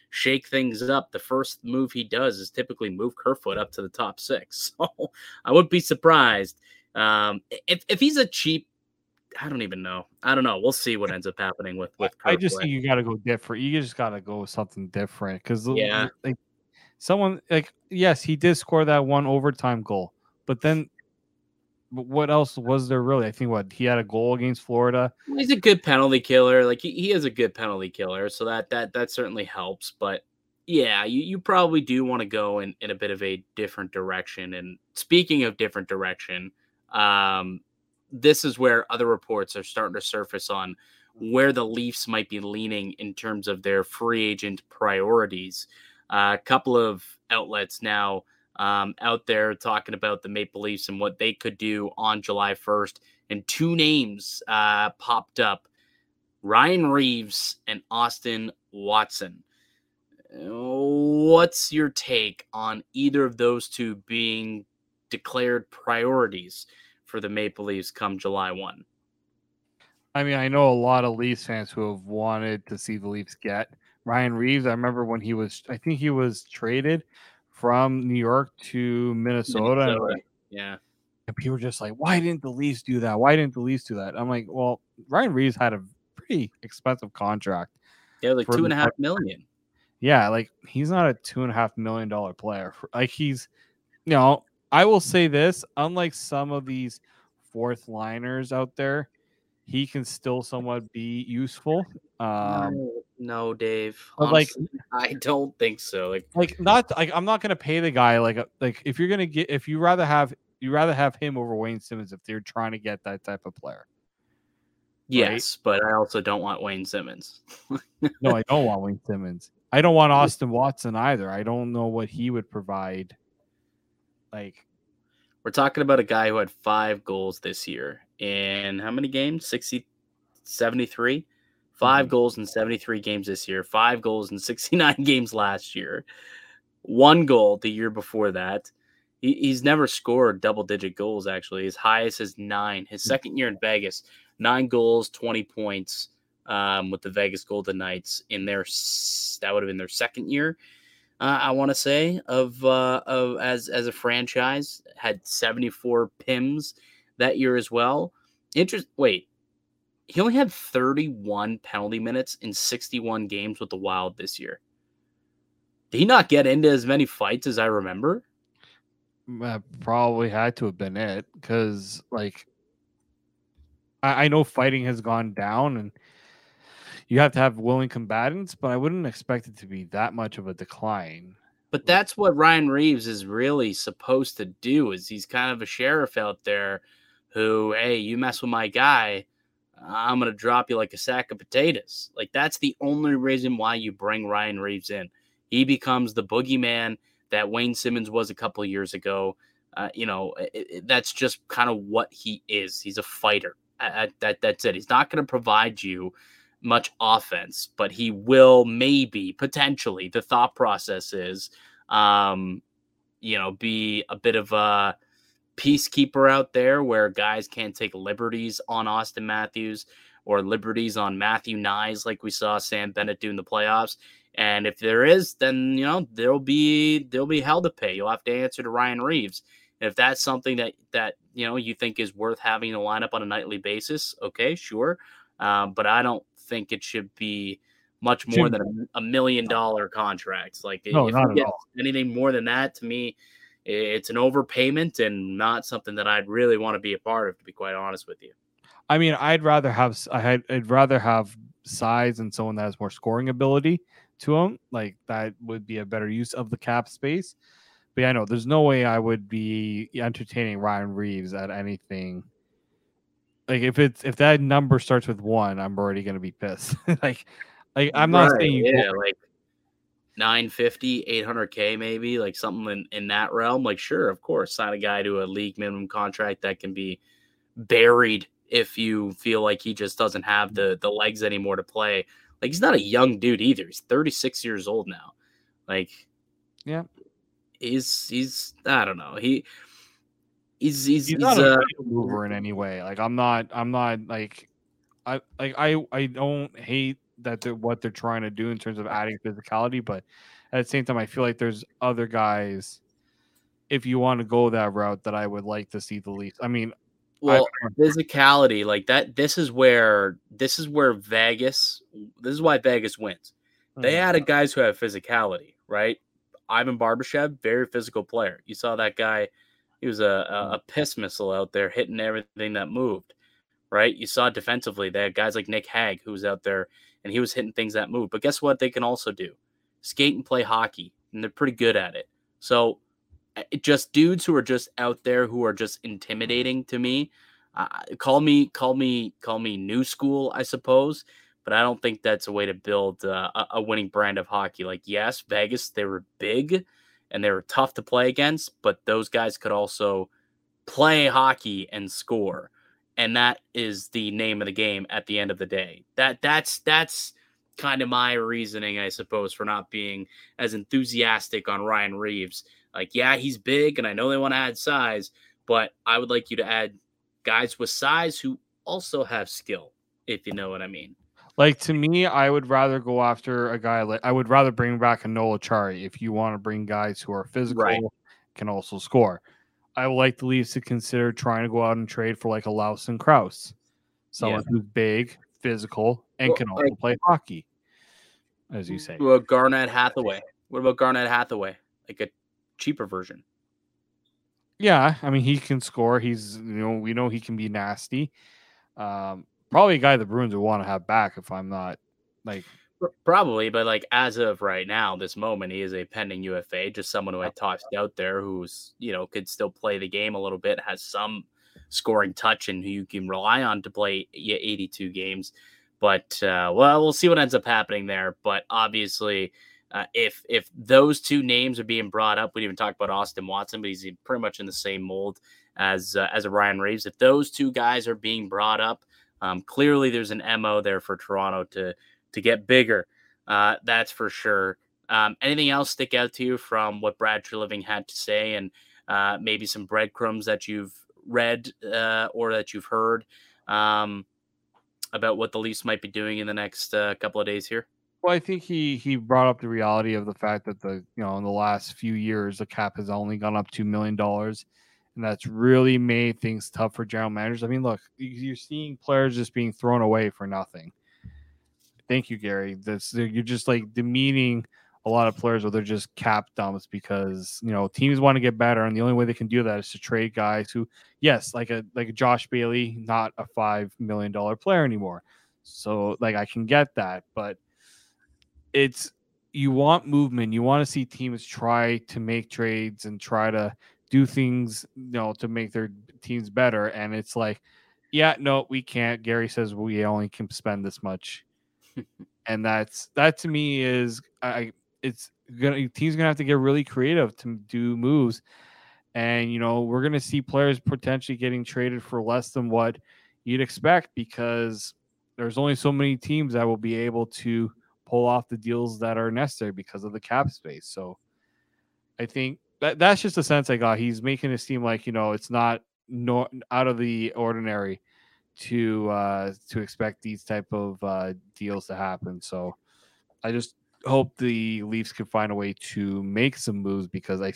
shake things up, the first move he does is typically move Kerfoot up to the top six. So I wouldn't be surprised um, if if he's a cheap. I don't even know. I don't know. We'll see what ends up happening with with. Kerfoot. I just think you got to go different. You just got to go with something different because yeah, like someone like yes, he did score that one overtime goal but then, what else was there really? I think what he had a goal against Florida. He's a good penalty killer. Like he, he is a good penalty killer, so that that that certainly helps. But yeah, you, you probably do want to go in, in a bit of a different direction. And speaking of different direction, um, this is where other reports are starting to surface on where the Leafs might be leaning in terms of their free agent priorities. Uh, a couple of outlets now um, out there talking about the Maple Leafs and what they could do on July 1st. And two names uh, popped up Ryan Reaves and Austin Watson. What's your take on either of those two being declared priorities for the Maple Leafs come July 1? I mean, I know a lot of Leafs fans who have wanted to see the Leafs get Ryan Reaves. I remember when he was, I think he was traded from New York to Minnesota. Minnesota. yeah. And people were just like, why didn't the Leafs do that? Why didn't the Leafs do that? I'm like, well, Ryan Reaves had a pretty expensive contract. Yeah, like two and a half million. Yeah, like he's not a two and a half million dollar player. Like he's, you know, I will say this: unlike some of these fourth liners out there, he can still somewhat be useful. Um, no, no, Dave. Honestly, like, I don't think so. Like, like not like I'm not gonna pay the guy like like if you're gonna get if you rather have you rather have him over Wayne Simmonds if they're trying to get that type of player. Yes, right? but I also don't want Wayne Simmonds. no, I don't want Wayne Simmonds. I don't want Austin Watson either. I don't know what he would provide. Like, we're talking about a guy who had five goals this year in how many games? 60, 73? 5 mm-hmm. goals in 73 games this year, five goals in 69 games last year, one goal the year before that. He, he's never scored double digit goals, actually. His highest is nine. His mm. second year in Vegas, nine goals, 20 points um, with the Vegas Golden Knights in their, that would have been their second year. Uh, I want to say of uh, of as as a franchise had 74 pims that year as well. Interest. Wait, he only had 31 penalty minutes in 61 games with the Wild this year. Did he not get into as many fights as I remember? That probably had to have been it because, like, I, I know fighting has gone down and you have to have willing combatants, but I wouldn't expect it to be that much of a decline. But that's what Ryan Reaves is really supposed to do. Is he's kind of a sheriff out there who, hey, you mess with my guy, I'm gonna drop you like a sack of potatoes. Like that's the only reason why you bring Ryan Reaves in. He becomes the boogeyman that Wayne Simmonds was a couple years ago. Uh, you know, it, it, that's just kind of what he is. He's a fighter. Uh, that that's it. He's not going to provide you much offense, but he will maybe potentially. The thought process is, um, you know, be a bit of a peacekeeper out there where guys can't take liberties on Auston Matthews or liberties on Matthew Knies like we saw Sam Bennett do in the playoffs. And if there is, then you know there'll be there'll be hell to pay. You'll have to answer to Ryan Reaves. If that's something that that you know you think is worth having a lineup on a nightly basis, okay, sure. Um, but I don't think it should be much more than a, a million dollar contract. Like no, if you get anything more than that, to me, it's an overpayment and not something that I'd really want to be a part of. To be quite honest with you. I mean, I'd rather have I'd, I'd rather have size and someone that has more scoring ability to him. Like that would be a better use of the cap space. But yeah, I know there's no way I would be entertaining Ryan Reaves at anything. Like if it's if that number starts with one, I'm already gonna be pissed. like like I'm not right, saying yeah, like 950, 800k maybe, like something in, in that realm. Like sure, of course, sign a guy to a league minimum contract that can be buried if you feel like he just doesn't have the the legs anymore to play. Like he's not a young dude either. He's 36 years old now. Like yeah. He's he's I don't know. He he's he's, he's, not a uh, mover in any way. Like I'm not I'm not like I like I I don't hate that they're what they're trying to do in terms of adding physicality, but at the same time I feel like there's other guys if you want to go that route that I would like to see the least. I mean, well, physicality like that. This is where this is where Vegas. This is why Vegas wins. They mm-hmm. added guys who have physicality, right? Ivan Barbashev, very physical player. You saw that guy. He was a, a, mm. a piss missile out there, hitting everything that moved, right? You saw defensively. They had guys like Nick Hague, who was out there, and he was hitting things that moved. But guess what? They can also do skate and play hockey, and they're pretty good at it. So just dudes who are just out there who are just intimidating to me. Uh, call me, call me, call me new school, I suppose. But I don't think that's a way to build uh, a winning brand of hockey. Like, yes, Vegas, they were big and they were tough to play against, but those guys could also play hockey and score. And that is the name of the game at the end of the day. That that's that's kind of my reasoning, I suppose, for not being as enthusiastic on Ryan Reaves. like, yeah, he's big, and I know they want to add size, but I would like you to add guys with size who also have skill, if you know what I mean. Like to me, I would rather go after a guy like I would rather bring back a Noel Acciari if you want to bring guys who are physical, right. can also score. I would like the Leafs to consider trying to go out and trade for like a Lawson Crouse, someone yeah. who's big, physical, and well, can also like, play hockey, as you say. What about Garnet Hathaway? What about Garnet Hathaway? Like a cheaper version. Yeah, I mean he can score. He's you know we know he can be nasty. Um, probably a guy the Bruins would want to have back if I'm not like probably, but like as of right now, this moment, he is a pending UFA. Just someone who I tossed out there who's you know could still play the game a little bit, has some scoring touch, and who you can rely on to play 82 games. But uh, well, we'll see what ends up happening there. But obviously, uh, if if those two names are being brought up, we didn't even talk about Austin Watson, but he's pretty much in the same mold as uh, as a Ryan Reaves. If those two guys are being brought up, um, clearly there's an mo there for Toronto to to get bigger. Uh, that's for sure. Um, anything else stick out to you from what Brad Treliving had to say, and uh, maybe some breadcrumbs that you've read uh, or that you've heard um, about what the Leafs might be doing in the next uh, couple of days here? Well, I think he he brought up the reality of the fact that the you know in the last few years the cap has only gone up two million dollars, and that's really made things tough for general managers. I mean, look, you're seeing players just being thrown away for nothing. Thank you, Gary. This you're just like demeaning a lot of players where they're just cap dumps because you know teams want to get better, and the only way they can do that is to trade guys who, yes, like a like a Josh Bailey, not a five million dollar player anymore. So like I can get that, but it's you want movement. You want to see teams try to make trades and try to do things, you know, to make their teams better. And it's like, yeah, no, we can't. Gary says we only can spend this much, and that's that to me is I. It's gonna teams gonna have to get really creative to do moves, and you know we're gonna see players potentially getting traded for less than what you'd expect because there's only so many teams that will be able to pull off the deals that are necessary because of the cap space. So I think that that's just the sense I got. He's making it seem like you know it's not no out of the ordinary to uh to expect these type of uh deals to happen. So I just hope the Leafs can find a way to make some moves because I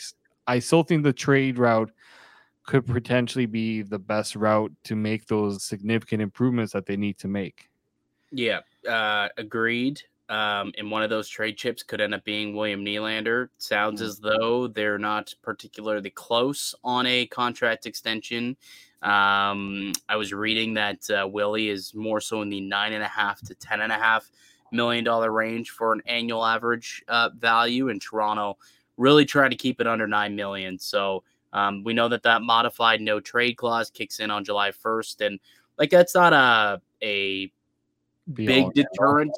I still think the trade route could potentially be the best route to make those significant improvements that they need to make. Yeah, uh, agreed. Um, and one of those trade chips could end up being William Nylander. Sounds mm. as though they're not particularly close on a contract extension. Um, I was reading that uh, Willie is more so in the nine and a half to ten and a half million dollar range for an annual average uh, value, in Toronto really trying to keep it under nine million. So um, we know that that modified no trade clause kicks in on July first, and like that's not a a Be big deterrent.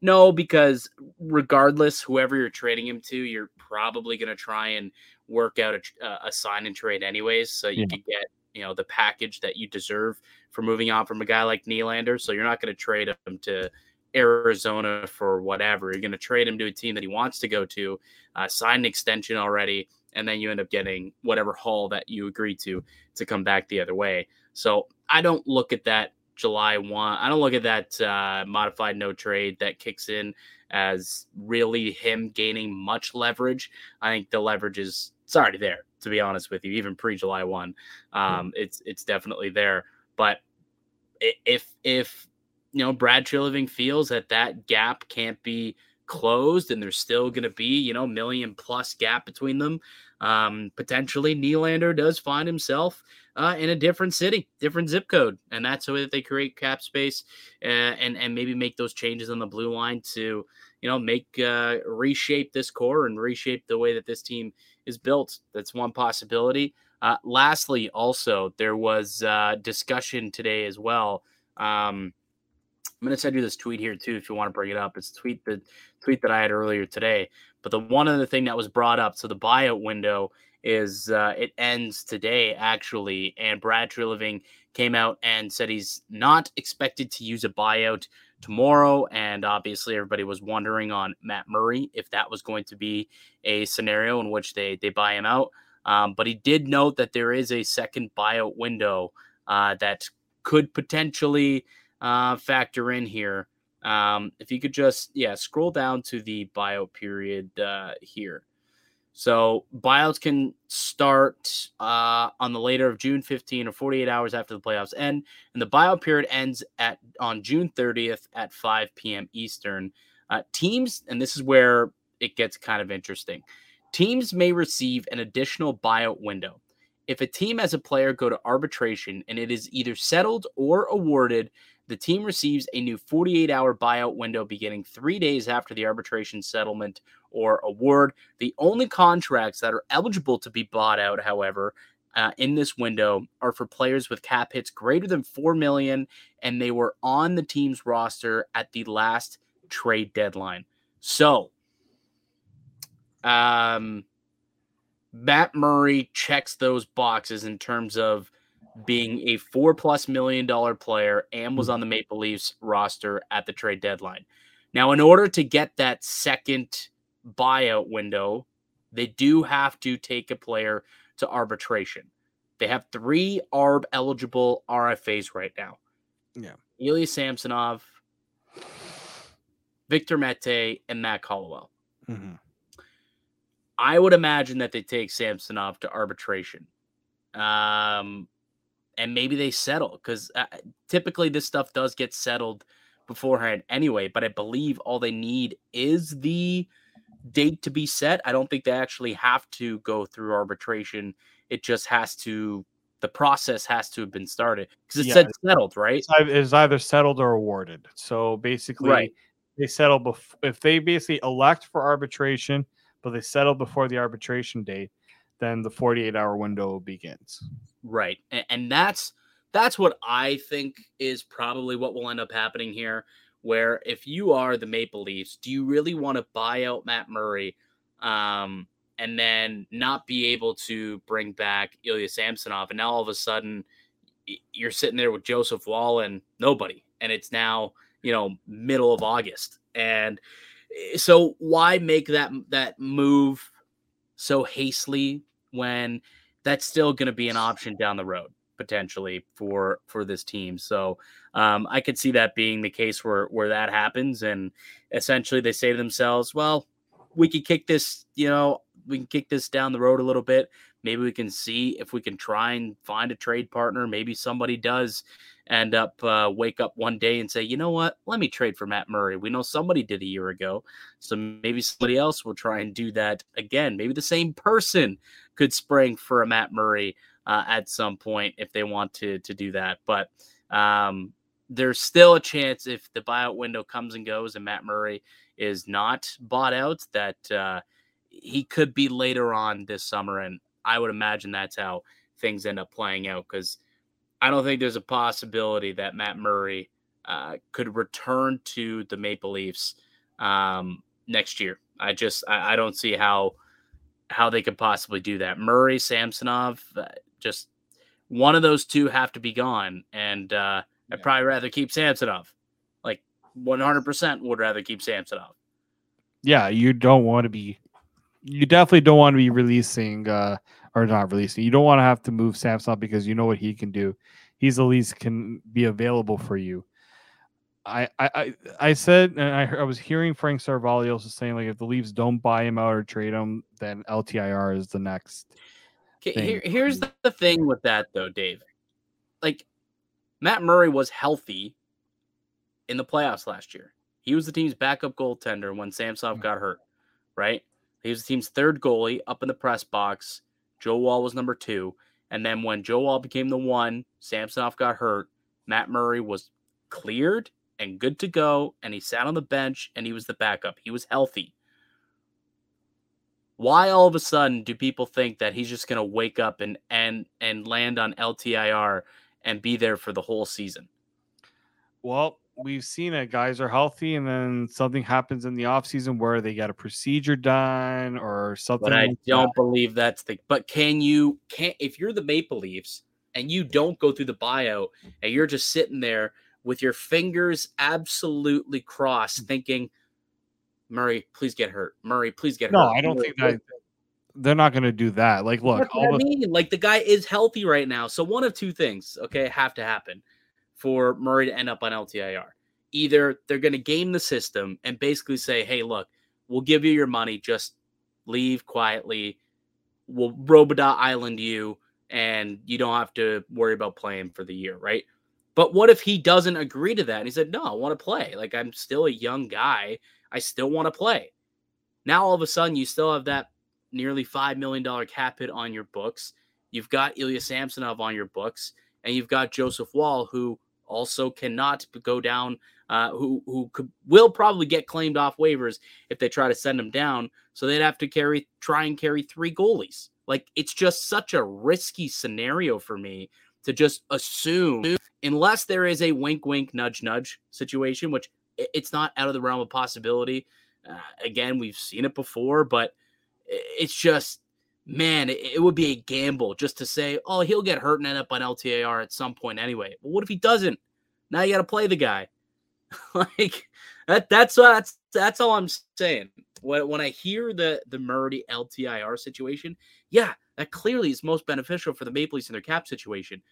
No, because regardless, whoever you're trading him to, you're probably going to try and work out a, a, sign and trade anyways, so you yeah. can get you know the package that you deserve for moving on from a guy like Nylander. So you're not going to trade him to Arizona for whatever. You're going to trade him to a team that he wants to go to, uh, sign an extension already, and then you end up getting whatever haul that you agreed to to come back the other way. So I don't look at that July 1. I don't look at that uh, modified no trade that kicks in as really him gaining much leverage. I think the leverage is it's already there, to be honest with you, even pre July 1. Um, it's it's definitely there. But if if you know Brad Treliving feels that that gap can't be closed and there's still going to be you know million plus gap between them um, potentially Nylander does find himself uh, in a different city, different zip code, and that's the way that they create cap space uh, and and maybe make those changes on the blue line to you know make uh, reshape this core and reshape the way that this team is built. That's one possibility. Uh, lastly, also there was uh, discussion today as well. Um, I'm going to send you this tweet here too if you want to bring it up. It's tweet the tweet that I had earlier today. But the one other thing that was brought up, so the buyout window is uh, it ends today actually, and Brad Treliving came out and said he's not expected to use a buyout tomorrow, and obviously everybody was wondering on Matt Murray if that was going to be a scenario in which they they buy him out. Um, but he did note that there is a second buyout window uh, that could potentially uh, factor in here. Um, if you could just, yeah, scroll down to the buyout period uh, here. So buyouts can start uh, on the later of June 15 or 48 hours after the playoffs end, and the buyout period ends at on June 30th at 5 p.m. Eastern. Uh, teams, and this is where it gets kind of interesting. Teams may receive an additional buyout window if a team has a player go to arbitration and it is either settled or awarded the team receives a new 48 hour buyout window beginning three days after the arbitration settlement or award. The only contracts that are eligible to be bought out, however, uh, in this window are for players with cap hits greater than 4 million and they were on the team's roster at the last trade deadline. So, um, Matt Murray checks those boxes in terms of being a four plus million dollar player and was hmm. on the Maple Leafs roster at the trade deadline. Now, in order to get that second buyout window, they do have to take a player to arbitration. They have three ARB eligible RFAs right now. Yeah. Ilya Samsonov, Victor Mete, and Mac Hollowell. Mm-hmm. I would imagine that they take Samsonov to arbitration. Um, and maybe they settle because uh, typically this stuff does get settled beforehand anyway. But I believe all they need is the date to be set. I don't think they actually have to go through arbitration. It just has to, the process has to have been started because it Yeah, said settled, right? It's either settled or awarded. So basically, Right. they settle bef- if they basically elect for arbitration, but they settle before the arbitration date, then the 48 hour window begins. Right. And, that's that's what I think is probably what will end up happening here. Where if you are the Maple Leafs, do you really want to buy out Matt Murray um, and then not be able to bring back Ilya Samsonov? And now all of a sudden you're sitting there with Joseph Woll and nobody. And it's now, you know, middle of August. And eh, so why make that that move so hastily when that's still going to be an option down the road potentially for for this team. So um, I could see that being the case where where that happens, and essentially they say to themselves, "Well, we could kick this, you know, we can kick this down the road a little bit. Maybe we can see if we can try and find a trade partner. Maybe somebody does." End up uh, wake up one day and say, you know what? Let me trade for Matt Murray. We know somebody did a year ago, so maybe somebody else will try and do that again. Maybe the same person could spring for a Matt Murray uh, at some point if they want to to do that. But um, there's still a chance if the buyout window comes and goes and Matt Murray is not bought out that uh, he could be later on this summer. And I would imagine that's how things end up playing out because I don't think there's a possibility that Matt Murray uh, could return to the Maple Leafs um, next year. I just I, I don't see how how they could possibly do that. Murray, Samsonov, uh, just one of those two have to be gone, and uh, I'd probably rather keep Samsonov. Like 100% would rather keep Samsonov. Yeah, you don't want to be. You definitely don't want to be releasing, uh, or not releasing. You don't want to have to move Samsung because you know what he can do. He's at least can be available for you. I, I, I, said, and I, I was hearing Frank Seravalli also saying like if the Leafs don't buy him out or trade him, then LTIR is the next. Okay, here, here's the thing with that though, Dave. Like Matt Murray was healthy in the playoffs last year. He was the team's backup goaltender when Samsonov Mm. got hurt, right? He was the team's third goalie up in the press box. Joe Woll was number two. And then when Joe Woll became the one, Samsonov got hurt. Matt Murray was cleared and good to go. And he sat on the bench and he was the backup. He was healthy. Why all of a sudden do people think that he's just going to wake up and and and land on LTIR and be there for the whole season? Well, we've seen it. Guys are healthy, and then something happens in the offseason where they get a procedure done or something. But I like don't believe that's the. But can you can if you're the Maple Leafs and you don't go through the buyout and you're just sitting there with your fingers absolutely crossed, hmm. thinking, Murray, please get hurt. Murray, please get No, hurt. I don't Murray, think that they're not going to do that. Like, look, I the, mean. Like the guy is healthy right now. So one of two things, okay, have to happen for Murray to end up on LTIR. Either they're going to game the system and basically say, "Hey, look, we'll give you your money, just leave quietly. We'll Robidas Island you, and you don't have to worry about playing for the year, right?" But what if he doesn't agree to that? And he said, "No, I want to play. Like I'm still a young guy. I still want to play." Now all of a sudden, you still have that nearly $5 million cap hit on your books. You've got Ilya Samsonov on your books, and you've got Joseph Woll, who also cannot go down, uh, who who could, will probably get claimed off waivers if they try to send him down. So they'd have to carry, try and carry three goalies. Like it's just such a risky scenario for me to just assume, unless there is a wink, wink, nudge, nudge situation, which it's not out of the realm of possibility. Uh, again, we've seen it before, but it's just man, it, it would be a gamble just to say, oh, he'll get hurt and end up on LTIR at some point anyway. But what if he doesn't? Now you got to play the guy. like that. That's that's that's all I'm saying. When when I hear the the Murray LTIR situation, yeah, that clearly is most beneficial for the Maple Leafs in their cap situation.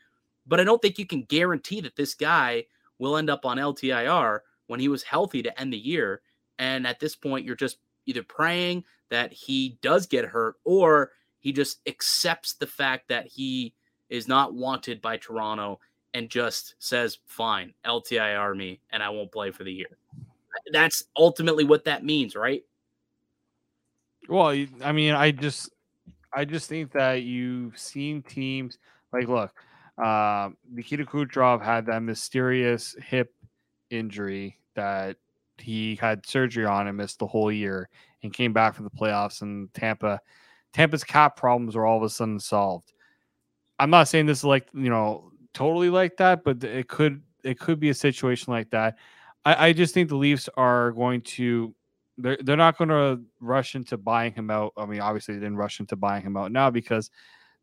But I don't think you can guarantee that this guy will end up on LTIR when he was healthy to end the year And at this point, you're just either praying that he does get hurt or he just accepts the fact that he is not wanted by Toronto and just says, fine, LTIR me and I won't play for the year. That's ultimately what that means, right? Well, I mean, I just, I just think that you've seen teams like, look, uh, Nikita Kucherov had that mysterious hip injury that he had surgery on and missed the whole year and came back for the playoffs. And Tampa, Tampa's cap problems were all of a sudden solved. I'm not saying this is like you know totally like that, but it could it could be a situation like that. I, I just think the Leafs are going to they're they're not going to rush into buying him out. I mean, obviously they didn't rush into buying him out now because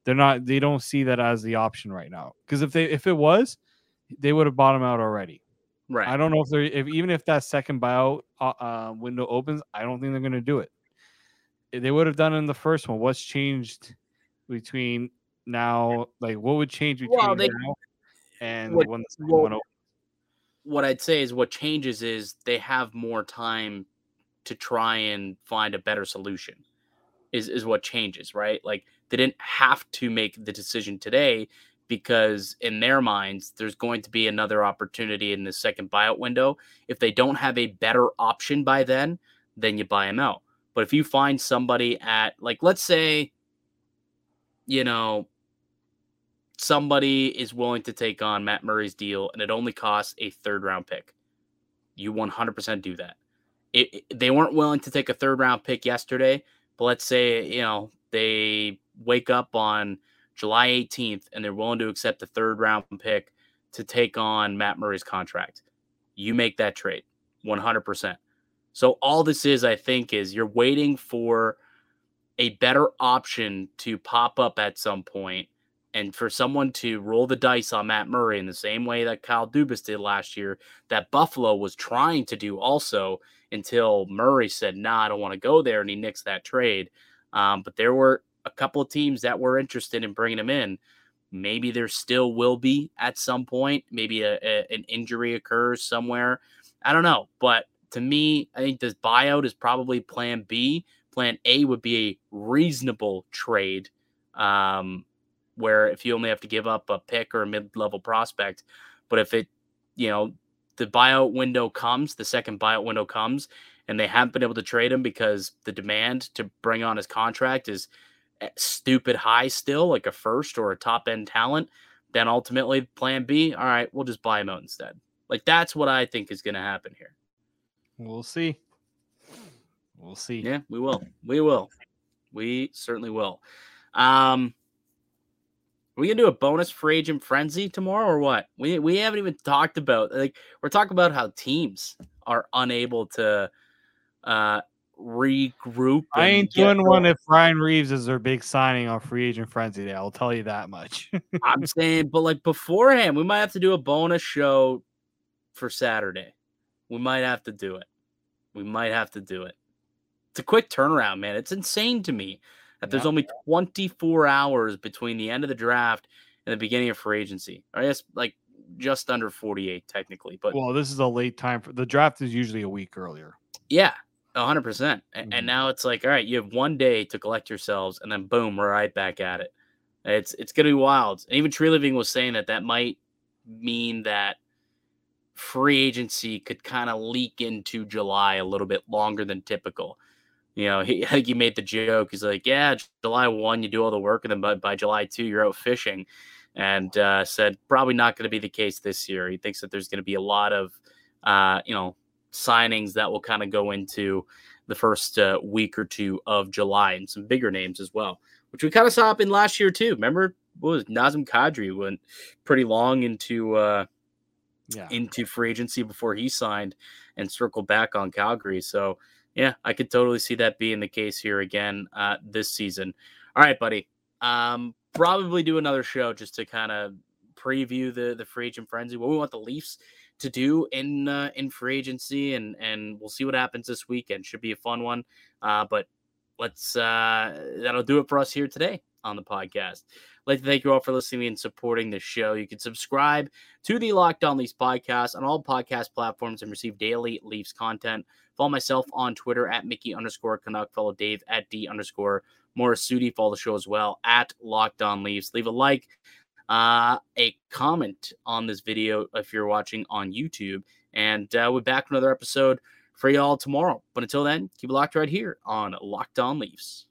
they're not they don't see that as the option right now. Because if they if it was, they would have bought him out already. Right. I don't know if they're if even if that second buyout uh, uh, window opens, I don't think they're going to do it. They would have done in the first one. What's changed between now? Like, what would change between well, they, now and what, when the second well, one opens? What I'd say is what changes is they have more time to try and find a better solution. Is is what changes, right? Like they didn't have to make the decision today because in their minds there's going to be another opportunity in the second buyout window. If they don't have a better option by then, then you buy them out. But if you find somebody at like let's say you know somebody is willing to take on Matt Murray's deal and it only costs a third round pick, you 100% do that. It, it, they weren't willing to take a third round pick yesterday, but let's say you know they wake up on July 18th and they're willing to accept a third round pick to take on Matt Murray's contract. You make that trade 100%. So all this is, I think, is you're waiting for a better option to pop up at some point and for someone to roll the dice on Matt Murray in the same way that Kyle Dubas did last year, that Buffalo was trying to do also until Murray said, nah, I don't want to go there. And he nixed that trade. Um, but there were a couple of teams that were interested in bringing him in. Maybe there still will be at some point. Maybe a, a, an injury occurs somewhere. I don't know. But to me, I think this buyout is probably plan B. Plan A would be a reasonable trade um, where if you only have to give up a pick or a mid level prospect. But if it, you know, the buyout window comes, the second buyout window comes, and they haven't been able to trade him because the demand to bring on his contract is stupid high still, like a first or a top end talent, then ultimately plan B, all right, we'll just buy him out instead. Like that's what I think is going to happen here. We'll see. We'll see. Yeah, we will. We will. We certainly will. Um, are we gonna do a bonus free agent frenzy tomorrow or what? We we haven't even talked about like we're talking about how teams are unable to uh regroup. I ain't doing going. one if Ryan Reaves is their big signing on free agent frenzy day. I'll tell you that much. I'm saying, but like beforehand, we might have to do a bonus show for Saturday. We might have to do it. We might have to do it. It's a quick turnaround, man. It's insane to me that there's only 24 hours between the end of the draft and the beginning of free agency. I guess like just under 48 technically, but well, this is a late time for the draft is usually a week earlier. Yeah, hundred percent. And Mm-hmm. now it's like, all right, you have one day to collect yourselves, and then boom, we're right back at it. It's it's gonna be wild. And even Treliving was saying that that might mean that free agency could kind of leak into July a little bit longer than typical. You know, he he made the joke. He's like, "Yeah, July one, you do all the work, and then by, by July two, you're out fishing." And uh, said probably not going to be the case this year. He thinks that there's going to be a lot of, uh, you know, signings that will kind of go into the first uh, week or two of July, and some bigger names as well, which we kind of saw up in last year too. Remember, what was Nazem Kadri went pretty long into uh, Yeah. into free agency before he signed and circled back on Calgary. So yeah, I could totally see that being the case here again uh, this season. All right, buddy. Um, probably do another show just to kind of preview the the free agent frenzy. What we want the Leafs to do in uh, in free agency, and and we'll see what happens this weekend. Should be a fun one. Uh, but let's uh, that'll do it for us here today on the podcast. Like to thank you all for listening and supporting the show. You can subscribe to the Locked On Leafs podcast on all podcast platforms and receive daily Leafs content. Follow myself on Twitter at Mickey underscore Canuck. Follow Dave at D underscore Morassutti. Follow the show as well at Locked On Leafs. Leave a like, uh, a comment on this video if you're watching on YouTube. And uh, we're back with another episode for y'all tomorrow. But until then, keep it locked right here on Locked On Leafs.